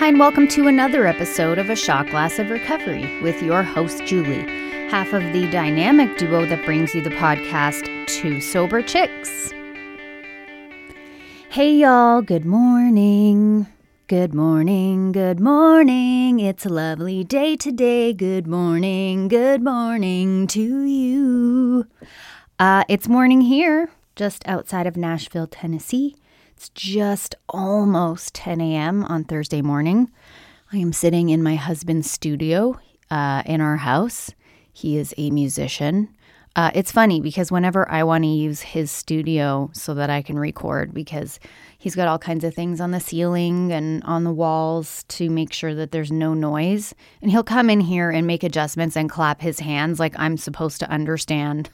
Hi, and welcome to another episode of A Shot Glass of Recovery with your host, Julie, half of the dynamic duo that brings you the podcast, Two Sober Chicks. Hey, y'all, good morning. Good morning, good morning. It's a lovely day today. Good morning, good morning to you. Uh, it's morning here, just outside of Nashville, Tennessee. It's just almost 10 a.m. on Thursday morning. I am sitting in my husband's studio uh, in our house. He is a musician. Uh, it's funny because whenever I want to use his studio so that I can record, because he's got all kinds of things on the ceiling and on the walls to make sure that there's no noise. And he'll come in here and make adjustments and clap his hands like I'm supposed to understand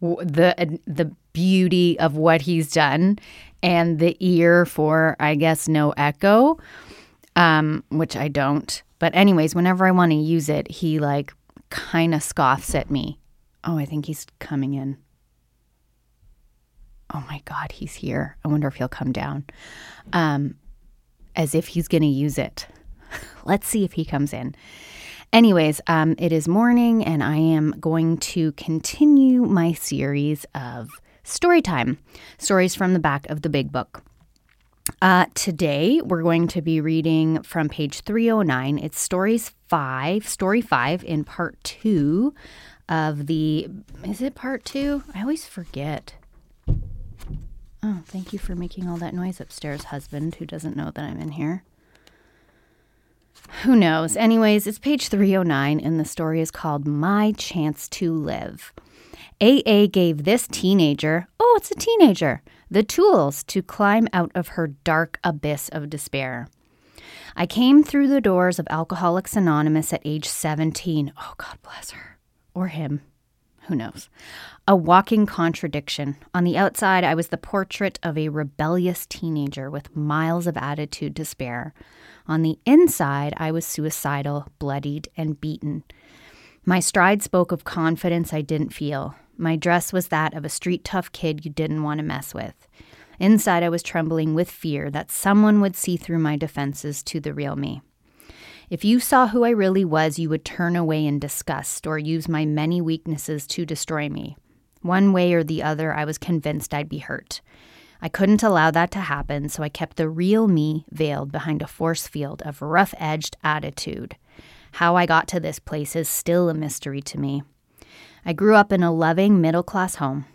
the the beauty of what he's done and the ear for I guess no echo um which I don't. But anyways whenever I want to use it he like kind of scoffs at me. Oh I think he's coming in. Oh my god he's here. I wonder if he'll come down. Um as if he's going to use it. Let's see if he comes in Anyways, um, it is morning, and I am going to continue my series of story time stories from the back of the big book. Uh, today, we're going to be reading from page 309. It's stories five, story five in part two of the. Is it part two? I always forget. Oh, thank you for making all that noise upstairs, husband, who doesn't know that I'm in here. Who knows? Anyways, it's page 309, and the story is called My Chance to Live. AA gave this teenager, oh, it's a teenager, the tools to climb out of her dark abyss of despair. I came through the doors of Alcoholics Anonymous at age 17. Oh, God bless her. Or him. Who knows? A walking contradiction. On the outside, I was the portrait of a rebellious teenager with miles of attitude to spare. On the inside, I was suicidal, bloodied, and beaten. My stride spoke of confidence I didn't feel. My dress was that of a street tough kid you didn't want to mess with. Inside, I was trembling with fear that someone would see through my defenses to the real me. If you saw who I really was, you would turn away in disgust or use my many weaknesses to destroy me. One way or the other, I was convinced I'd be hurt. I couldn't allow that to happen, so I kept the real me veiled behind a force field of rough edged attitude. How I got to this place is still a mystery to me. I grew up in a loving middle class home.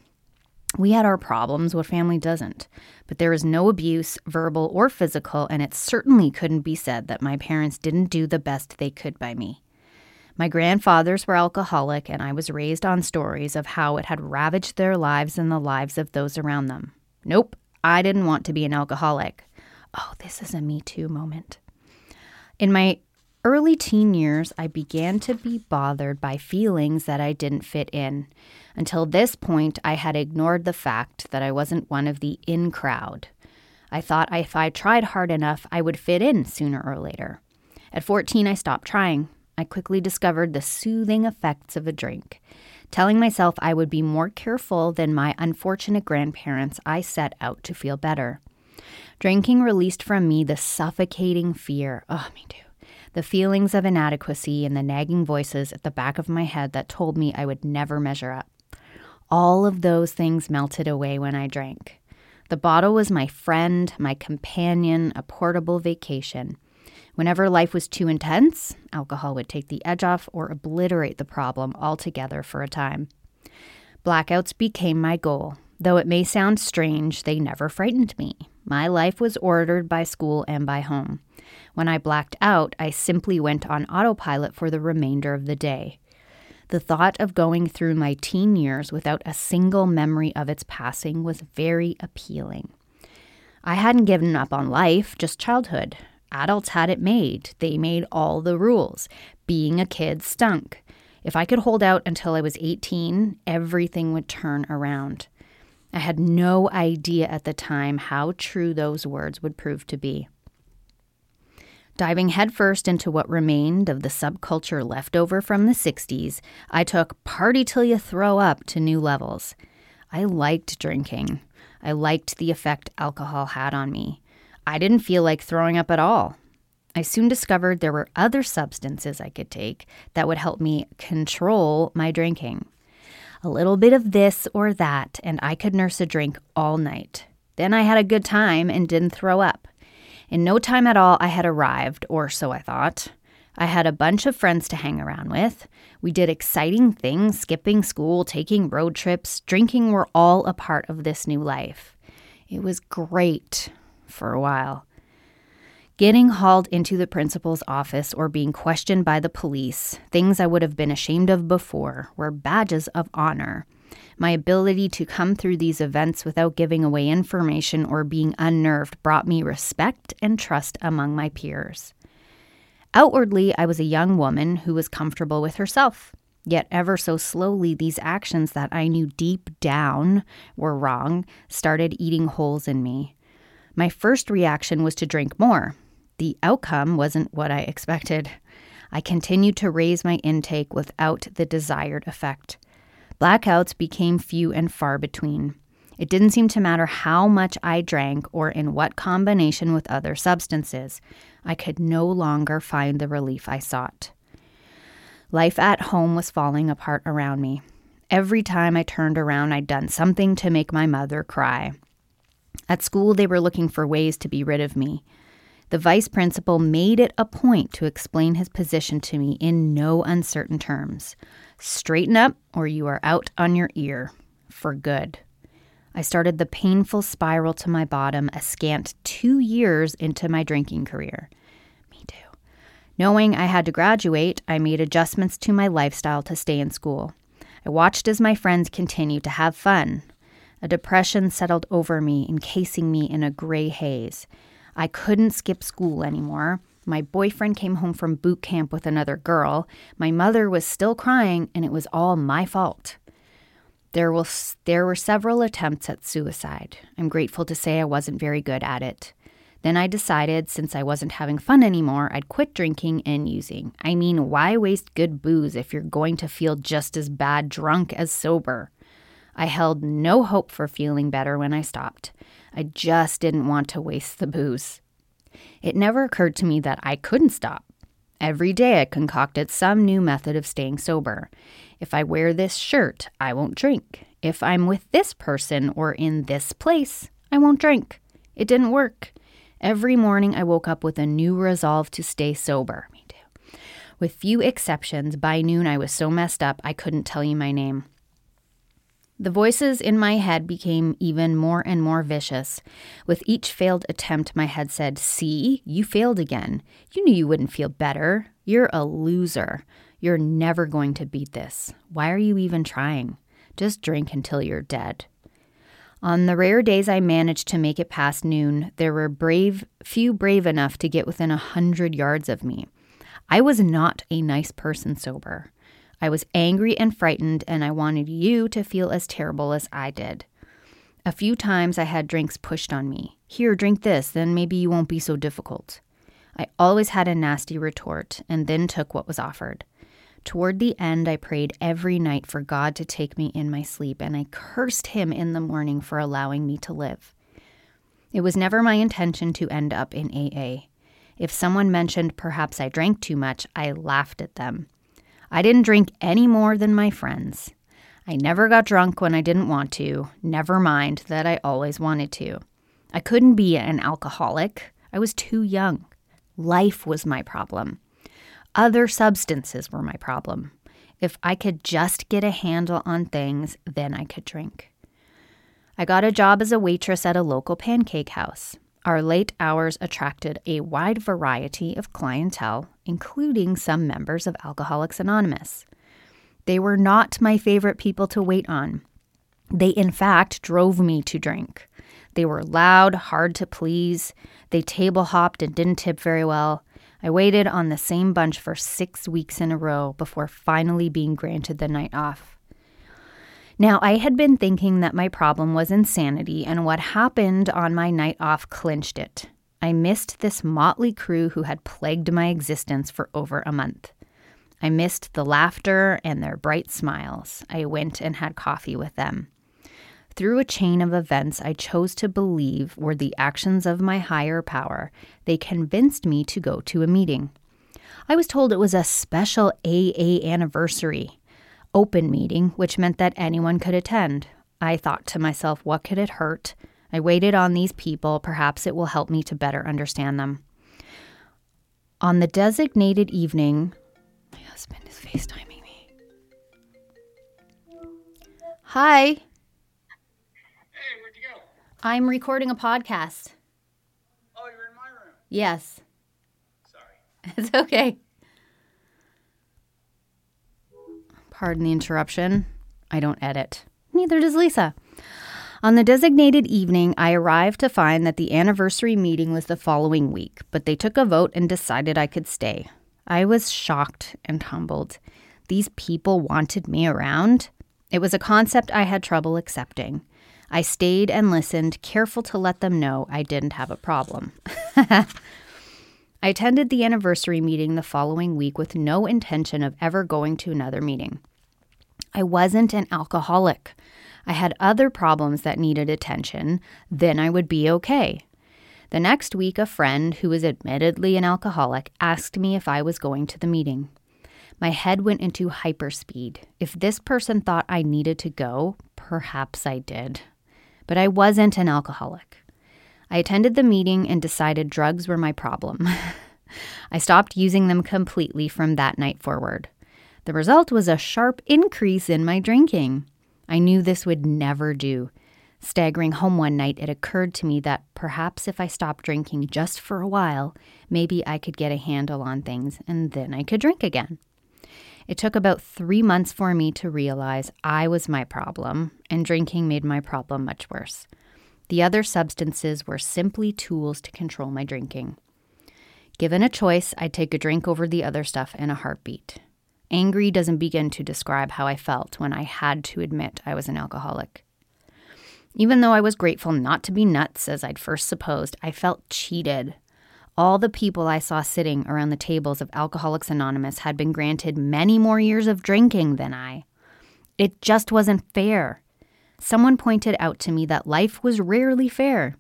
We had our problems, what family doesn't? But there was no abuse, verbal or physical, and it certainly couldn't be said that my parents didn't do the best they could by me. My grandfathers were alcoholic, and I was raised on stories of how it had ravaged their lives and the lives of those around them. Nope, I didn't want to be an alcoholic. Oh, this is a Me Too moment. In my early teen years, I began to be bothered by feelings that I didn't fit in. Until this point, I had ignored the fact that I wasn't one of the in crowd. I thought if I tried hard enough, I would fit in sooner or later. At 14, I stopped trying. I quickly discovered the soothing effects of a drink. Telling myself I would be more careful than my unfortunate grandparents, I set out to feel better. Drinking released from me the suffocating fear. Oh, me too. The feelings of inadequacy and the nagging voices at the back of my head that told me I would never measure up. All of those things melted away when I drank. The bottle was my friend, my companion, a portable vacation. Whenever life was too intense, alcohol would take the edge off or obliterate the problem altogether for a time. Blackouts became my goal. Though it may sound strange, they never frightened me. My life was ordered by school and by home. When I blacked out, I simply went on autopilot for the remainder of the day. The thought of going through my teen years without a single memory of its passing was very appealing. I hadn't given up on life, just childhood. Adults had it made. They made all the rules. Being a kid stunk. If I could hold out until I was 18, everything would turn around. I had no idea at the time how true those words would prove to be. Diving headfirst into what remained of the subculture left over from the 60s, I took Party Till You Throw Up to new levels. I liked drinking. I liked the effect alcohol had on me. I didn't feel like throwing up at all. I soon discovered there were other substances I could take that would help me control my drinking. A little bit of this or that, and I could nurse a drink all night. Then I had a good time and didn't throw up. In no time at all, I had arrived, or so I thought. I had a bunch of friends to hang around with. We did exciting things, skipping school, taking road trips, drinking were all a part of this new life. It was great for a while. Getting hauled into the principal's office or being questioned by the police, things I would have been ashamed of before, were badges of honor. My ability to come through these events without giving away information or being unnerved brought me respect and trust among my peers. Outwardly, I was a young woman who was comfortable with herself. Yet, ever so slowly, these actions that I knew deep down were wrong started eating holes in me. My first reaction was to drink more. The outcome wasn't what I expected. I continued to raise my intake without the desired effect. Blackouts became few and far between. It didn't seem to matter how much I drank or in what combination with other substances. I could no longer find the relief I sought. Life at home was falling apart around me. Every time I turned around, I'd done something to make my mother cry. At school, they were looking for ways to be rid of me. The vice principal made it a point to explain his position to me in no uncertain terms. Straighten up, or you are out on your ear. For good. I started the painful spiral to my bottom a scant two years into my drinking career. Me too. Knowing I had to graduate, I made adjustments to my lifestyle to stay in school. I watched as my friends continued to have fun. A depression settled over me, encasing me in a gray haze. I couldn't skip school anymore. My boyfriend came home from boot camp with another girl. My mother was still crying, and it was all my fault. There, there were several attempts at suicide. I'm grateful to say I wasn't very good at it. Then I decided, since I wasn't having fun anymore, I'd quit drinking and using. I mean, why waste good booze if you're going to feel just as bad drunk as sober? I held no hope for feeling better when I stopped. I just didn't want to waste the booze. It never occurred to me that I couldn't stop. Every day I concocted some new method of staying sober. If I wear this shirt, I won't drink. If I'm with this person or in this place, I won't drink. It didn't work. Every morning I woke up with a new resolve to stay sober. Me too. With few exceptions, by noon I was so messed up I couldn't tell you my name. The voices in my head became even more and more vicious. With each failed attempt, my head said, See, you failed again. You knew you wouldn't feel better. You're a loser. You're never going to beat this. Why are you even trying? Just drink until you're dead. On the rare days I managed to make it past noon, there were brave few brave enough to get within a hundred yards of me. I was not a nice person sober. I was angry and frightened, and I wanted you to feel as terrible as I did. A few times I had drinks pushed on me. Here, drink this, then maybe you won't be so difficult. I always had a nasty retort and then took what was offered. Toward the end, I prayed every night for God to take me in my sleep, and I cursed Him in the morning for allowing me to live. It was never my intention to end up in AA. If someone mentioned perhaps I drank too much, I laughed at them. I didn't drink any more than my friends. I never got drunk when I didn't want to, never mind that I always wanted to. I couldn't be an alcoholic. I was too young. Life was my problem. Other substances were my problem. If I could just get a handle on things, then I could drink. I got a job as a waitress at a local pancake house. Our late hours attracted a wide variety of clientele, including some members of Alcoholics Anonymous. They were not my favorite people to wait on. They, in fact, drove me to drink. They were loud, hard to please. They table hopped and didn't tip very well. I waited on the same bunch for six weeks in a row before finally being granted the night off. Now, I had been thinking that my problem was insanity, and what happened on my night off clinched it. I missed this motley crew who had plagued my existence for over a month. I missed the laughter and their bright smiles. I went and had coffee with them. Through a chain of events I chose to believe were the actions of my higher power, they convinced me to go to a meeting. I was told it was a special AA anniversary open meeting, which meant that anyone could attend. I thought to myself, what could it hurt? I waited on these people. Perhaps it will help me to better understand them. On the designated evening, my husband is FaceTiming me. Hi. Hey, where'd you go? I'm recording a podcast. Oh, you're in my room. Yes. Sorry. It's okay. Pardon the interruption. I don't edit. Neither does Lisa. On the designated evening, I arrived to find that the anniversary meeting was the following week, but they took a vote and decided I could stay. I was shocked and humbled. These people wanted me around. It was a concept I had trouble accepting. I stayed and listened, careful to let them know I didn't have a problem. I attended the anniversary meeting the following week with no intention of ever going to another meeting. I wasn't an alcoholic. I had other problems that needed attention, then I would be okay. The next week, a friend who was admittedly an alcoholic asked me if I was going to the meeting. My head went into hyperspeed. If this person thought I needed to go, perhaps I did. But I wasn't an alcoholic. I attended the meeting and decided drugs were my problem. I stopped using them completely from that night forward. The result was a sharp increase in my drinking. I knew this would never do. Staggering home one night, it occurred to me that perhaps if I stopped drinking just for a while, maybe I could get a handle on things and then I could drink again. It took about three months for me to realize I was my problem, and drinking made my problem much worse. The other substances were simply tools to control my drinking. Given a choice, I'd take a drink over the other stuff in a heartbeat. Angry doesn't begin to describe how I felt when I had to admit I was an alcoholic. Even though I was grateful not to be nuts as I'd first supposed, I felt cheated. All the people I saw sitting around the tables of Alcoholics Anonymous had been granted many more years of drinking than I. It just wasn't fair. Someone pointed out to me that life was rarely fair.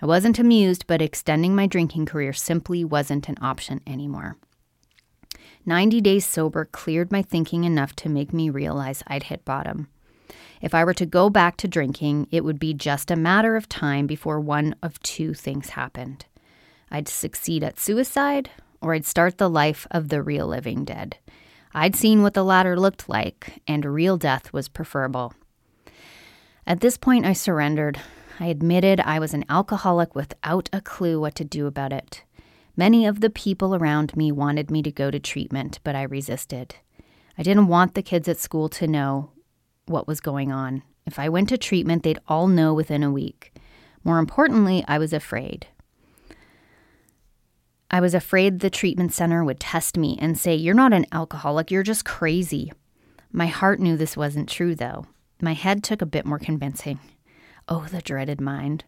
I wasn't amused, but extending my drinking career simply wasn't an option anymore. 90 days sober cleared my thinking enough to make me realize I'd hit bottom. If I were to go back to drinking, it would be just a matter of time before one of two things happened. I'd succeed at suicide, or I'd start the life of the real living dead. I'd seen what the latter looked like, and real death was preferable. At this point, I surrendered. I admitted I was an alcoholic without a clue what to do about it. Many of the people around me wanted me to go to treatment, but I resisted. I didn't want the kids at school to know what was going on. If I went to treatment, they'd all know within a week. More importantly, I was afraid. I was afraid the treatment center would test me and say, You're not an alcoholic, you're just crazy. My heart knew this wasn't true, though. My head took a bit more convincing. Oh, the dreaded mind.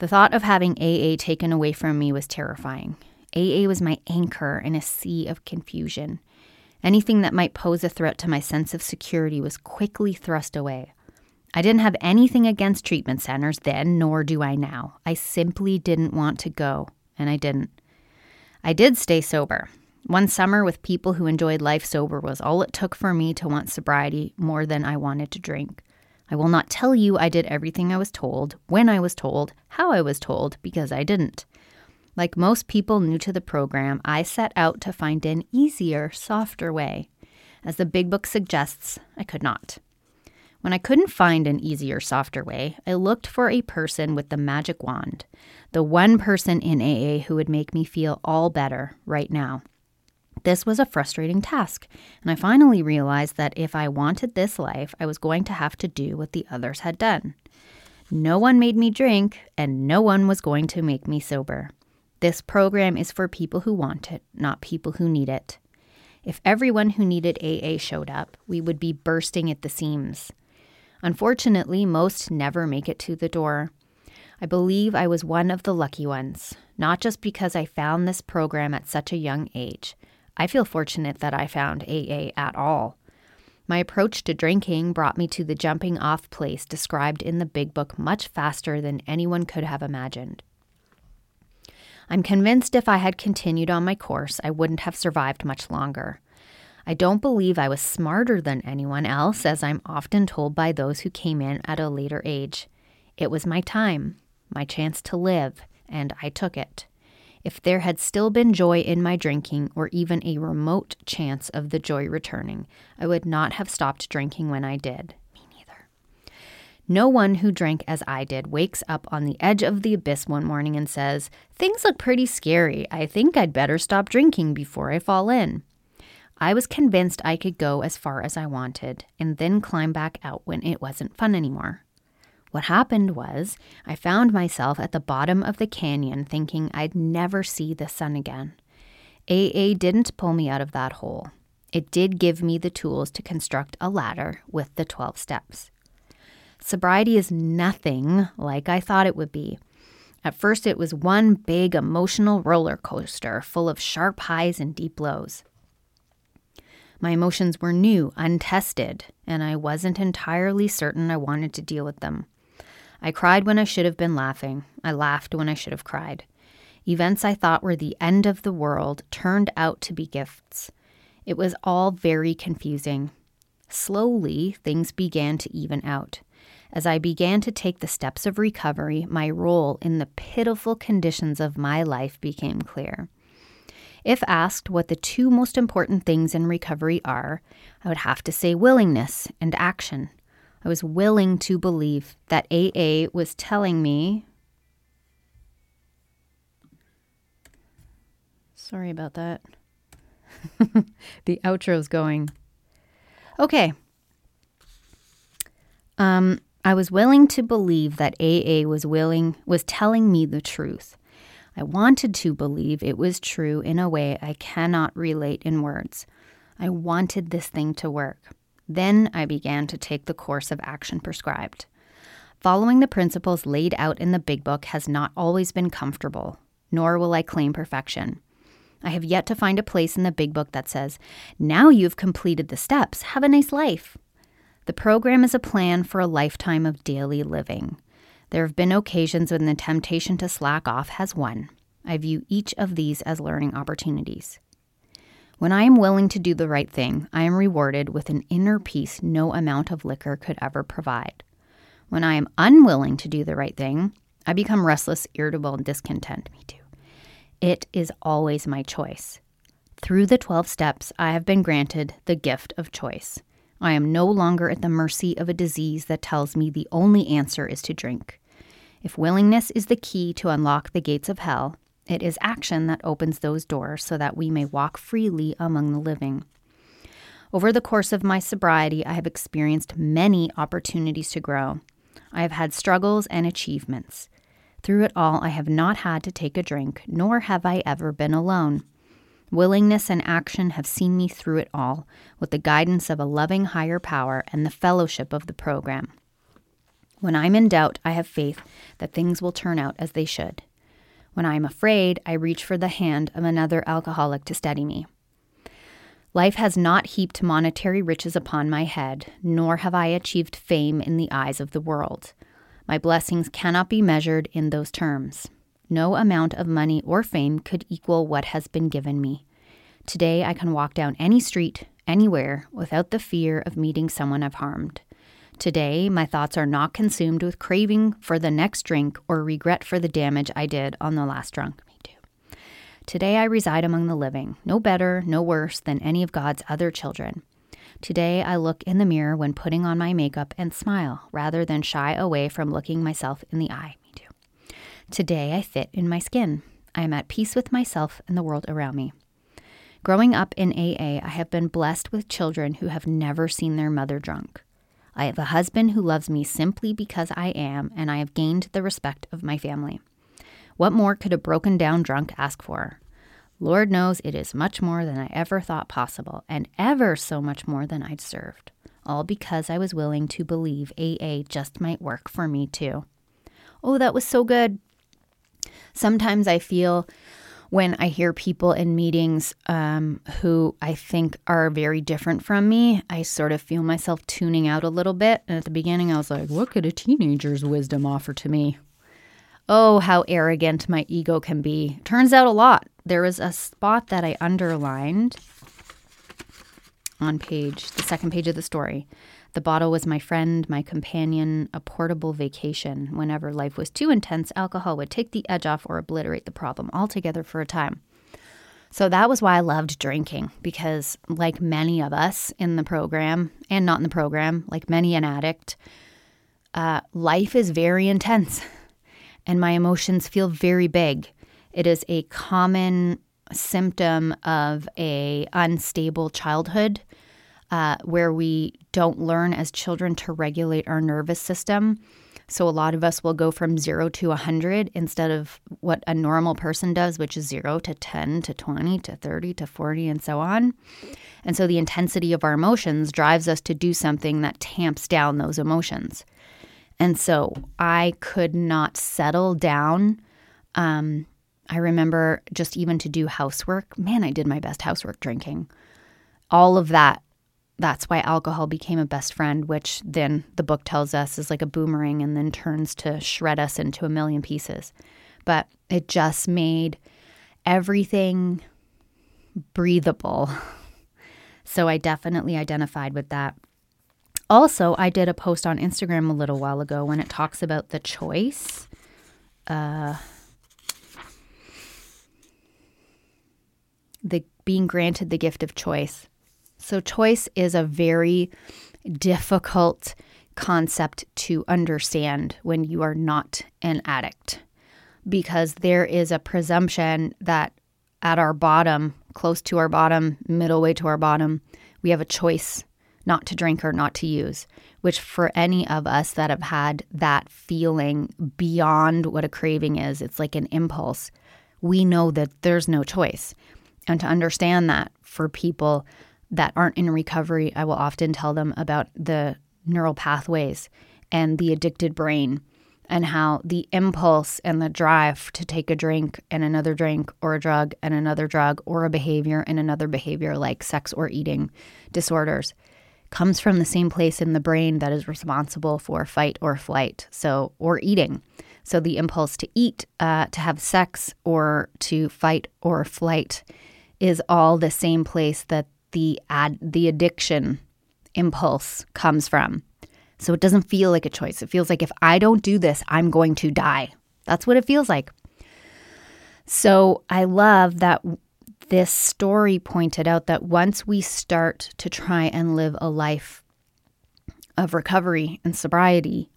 The thought of having AA taken away from me was terrifying. AA was my anchor in a sea of confusion. Anything that might pose a threat to my sense of security was quickly thrust away. I didn't have anything against treatment centers then, nor do I now. I simply didn't want to go, and I didn't. I did stay sober. One summer with people who enjoyed life sober was all it took for me to want sobriety more than I wanted to drink. I will not tell you I did everything I was told, when I was told, how I was told, because I didn't. Like most people new to the program, I set out to find an easier, softer way. As the big book suggests, I could not. When I couldn't find an easier, softer way, I looked for a person with the magic wand, the one person in AA who would make me feel all better right now. This was a frustrating task, and I finally realized that if I wanted this life, I was going to have to do what the others had done. No one made me drink, and no one was going to make me sober. This program is for people who want it, not people who need it. If everyone who needed AA showed up, we would be bursting at the seams. Unfortunately, most never make it to the door. I believe I was one of the lucky ones, not just because I found this program at such a young age, I feel fortunate that I found AA at all. My approach to drinking brought me to the jumping off place described in the big book much faster than anyone could have imagined. I'm convinced if I had continued on my course, I wouldn't have survived much longer. I don't believe I was smarter than anyone else, as I'm often told by those who came in at a later age. It was my time, my chance to live, and I took it. If there had still been joy in my drinking, or even a remote chance of the joy returning, I would not have stopped drinking when I did. Me neither. No one who drank as I did wakes up on the edge of the abyss one morning and says, Things look pretty scary. I think I'd better stop drinking before I fall in. I was convinced I could go as far as I wanted and then climb back out when it wasn't fun anymore. What happened was, I found myself at the bottom of the canyon thinking I'd never see the sun again. AA didn't pull me out of that hole. It did give me the tools to construct a ladder with the 12 steps. Sobriety is nothing like I thought it would be. At first, it was one big emotional roller coaster full of sharp highs and deep lows. My emotions were new, untested, and I wasn't entirely certain I wanted to deal with them. I cried when I should have been laughing. I laughed when I should have cried. Events I thought were the end of the world turned out to be gifts. It was all very confusing. Slowly, things began to even out. As I began to take the steps of recovery, my role in the pitiful conditions of my life became clear. If asked what the two most important things in recovery are, I would have to say willingness and action. I was willing to believe that AA was telling me. Sorry about that. the outro's going. Okay. Um, I was willing to believe that AA was willing was telling me the truth. I wanted to believe it was true in a way I cannot relate in words. I wanted this thing to work. Then I began to take the course of action prescribed. Following the principles laid out in the Big Book has not always been comfortable, nor will I claim perfection. I have yet to find a place in the Big Book that says, Now you've completed the steps, have a nice life. The program is a plan for a lifetime of daily living. There have been occasions when the temptation to slack off has won. I view each of these as learning opportunities. When I am willing to do the right thing, I am rewarded with an inner peace no amount of liquor could ever provide. When I am unwilling to do the right thing, I become restless, irritable, and discontent. Me too. It is always my choice. Through the 12 steps, I have been granted the gift of choice. I am no longer at the mercy of a disease that tells me the only answer is to drink. If willingness is the key to unlock the gates of hell, it is action that opens those doors so that we may walk freely among the living. Over the course of my sobriety, I have experienced many opportunities to grow. I have had struggles and achievements. Through it all, I have not had to take a drink, nor have I ever been alone. Willingness and action have seen me through it all, with the guidance of a loving higher power and the fellowship of the program. When I'm in doubt, I have faith that things will turn out as they should. When I am afraid, I reach for the hand of another alcoholic to steady me. Life has not heaped monetary riches upon my head, nor have I achieved fame in the eyes of the world. My blessings cannot be measured in those terms. No amount of money or fame could equal what has been given me. Today, I can walk down any street, anywhere, without the fear of meeting someone I've harmed. Today, my thoughts are not consumed with craving for the next drink or regret for the damage I did on the last drunk. Me too. Today, I reside among the living, no better, no worse than any of God's other children. Today, I look in the mirror when putting on my makeup and smile rather than shy away from looking myself in the eye. Me too. Today, I fit in my skin. I am at peace with myself and the world around me. Growing up in AA, I have been blessed with children who have never seen their mother drunk. I have a husband who loves me simply because I am, and I have gained the respect of my family. What more could a broken down drunk ask for? Lord knows it is much more than I ever thought possible, and ever so much more than I deserved. All because I was willing to believe AA just might work for me too. Oh, that was so good. Sometimes I feel when I hear people in meetings um, who I think are very different from me, I sort of feel myself tuning out a little bit. And at the beginning, I was like, what could a teenager's wisdom offer to me? Oh, how arrogant my ego can be. Turns out a lot. There was a spot that I underlined on page, the second page of the story. The bottle was my friend, my companion, a portable vacation. Whenever life was too intense, alcohol would take the edge off or obliterate the problem altogether for a time. So that was why I loved drinking because, like many of us in the program and not in the program, like many an addict, uh, life is very intense and my emotions feel very big. It is a common symptom of a unstable childhood uh, where we don't learn as children to regulate our nervous system. So a lot of us will go from zero to 100 instead of what a normal person does, which is zero to 10 to 20 to 30 to 40 and so on. And so the intensity of our emotions drives us to do something that tamps down those emotions. And so I could not settle down. Um, I remember just even to do housework, man, I did my best housework drinking. All of that that's why alcohol became a best friend, which then the book tells us is like a boomerang and then turns to shred us into a million pieces. But it just made everything breathable. So I definitely identified with that. Also, I did a post on Instagram a little while ago when it talks about the choice. Uh, the being granted the gift of choice. So, choice is a very difficult concept to understand when you are not an addict because there is a presumption that at our bottom, close to our bottom, middle way to our bottom, we have a choice not to drink or not to use, which for any of us that have had that feeling beyond what a craving is, it's like an impulse. We know that there's no choice. And to understand that for people that aren't in recovery, I will often tell them about the neural pathways and the addicted brain and how the impulse and the drive to take a drink and another drink or a drug and another drug or a behavior and another behavior like sex or eating disorders comes from the same place in the brain that is responsible for fight or flight so or eating. So the impulse to eat uh, to have sex or to fight or flight is all the same place that the ad the addiction impulse comes from. So it doesn't feel like a choice. It feels like if I don't do this, I'm going to die. That's what it feels like. So I love that this story pointed out that once we start to try and live a life of recovery and sobriety,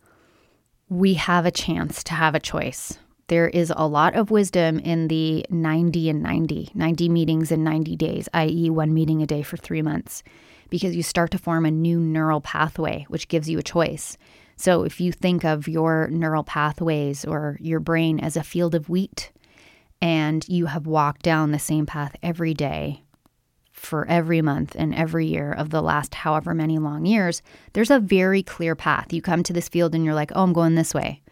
we have a chance to have a choice. There is a lot of wisdom in the 90 and 90, 90 meetings in 90 days, i.e., one meeting a day for three months, because you start to form a new neural pathway, which gives you a choice. So if you think of your neural pathways or your brain as a field of wheat, and you have walked down the same path every day for every month and every year of the last however many long years, there's a very clear path. You come to this field and you're like, oh, I'm going this way.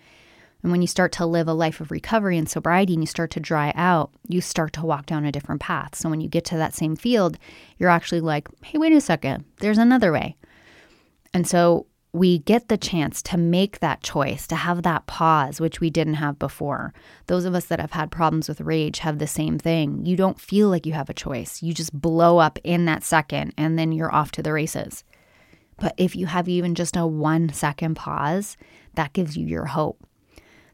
And when you start to live a life of recovery and sobriety and you start to dry out, you start to walk down a different path. So when you get to that same field, you're actually like, hey, wait a second, there's another way. And so we get the chance to make that choice, to have that pause, which we didn't have before. Those of us that have had problems with rage have the same thing. You don't feel like you have a choice. You just blow up in that second and then you're off to the races. But if you have even just a one second pause, that gives you your hope.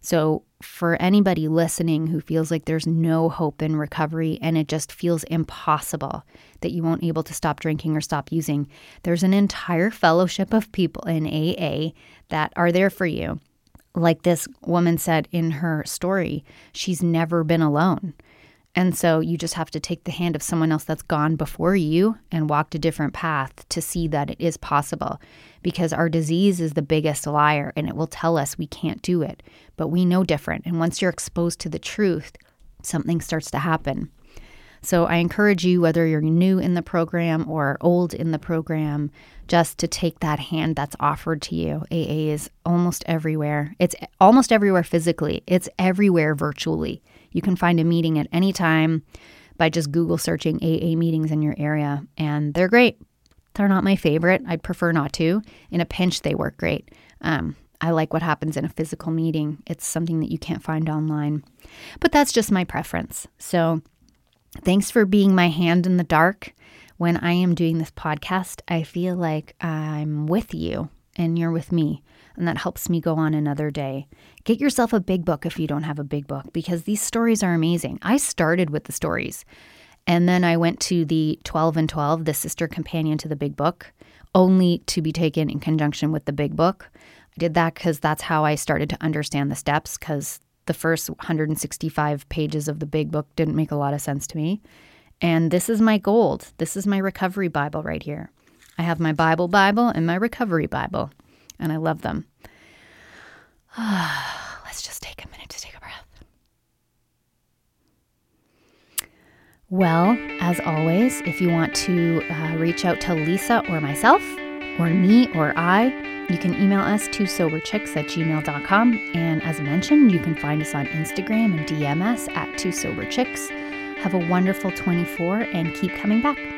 So, for anybody listening who feels like there's no hope in recovery and it just feels impossible that you won't able to stop drinking or stop using, there's an entire fellowship of people in AA that are there for you. Like this woman said in her story, she's never been alone. And so you just have to take the hand of someone else that's gone before you and walked a different path to see that it is possible. Because our disease is the biggest liar and it will tell us we can't do it, but we know different. And once you're exposed to the truth, something starts to happen. So I encourage you, whether you're new in the program or old in the program, just to take that hand that's offered to you. AA is almost everywhere. It's almost everywhere physically, it's everywhere virtually. You can find a meeting at any time by just Google searching AA meetings in your area, and they're great. They're not my favorite. I'd prefer not to. In a pinch, they work great. Um, I like what happens in a physical meeting. It's something that you can't find online. But that's just my preference. So thanks for being my hand in the dark. When I am doing this podcast, I feel like I'm with you and you're with me. And that helps me go on another day. Get yourself a big book if you don't have a big book because these stories are amazing. I started with the stories and then I went to the 12 and 12, the sister companion to the big book, only to be taken in conjunction with the big book I did that because that's how I started to understand the steps because the first 165 pages of the big book didn't make a lot of sense to me. And this is my gold. This is my recovery Bible right here. I have my Bible Bible and my recovery Bible, and I love them. Let's just take a minute to take a breath. Well, as always, if you want to uh, reach out to Lisa or myself, or me or I, you can email us to soberchicks at gmail.com. And as mentioned, you can find us on Instagram and DM us at two sober chicks. Have a wonderful 24 and keep coming back.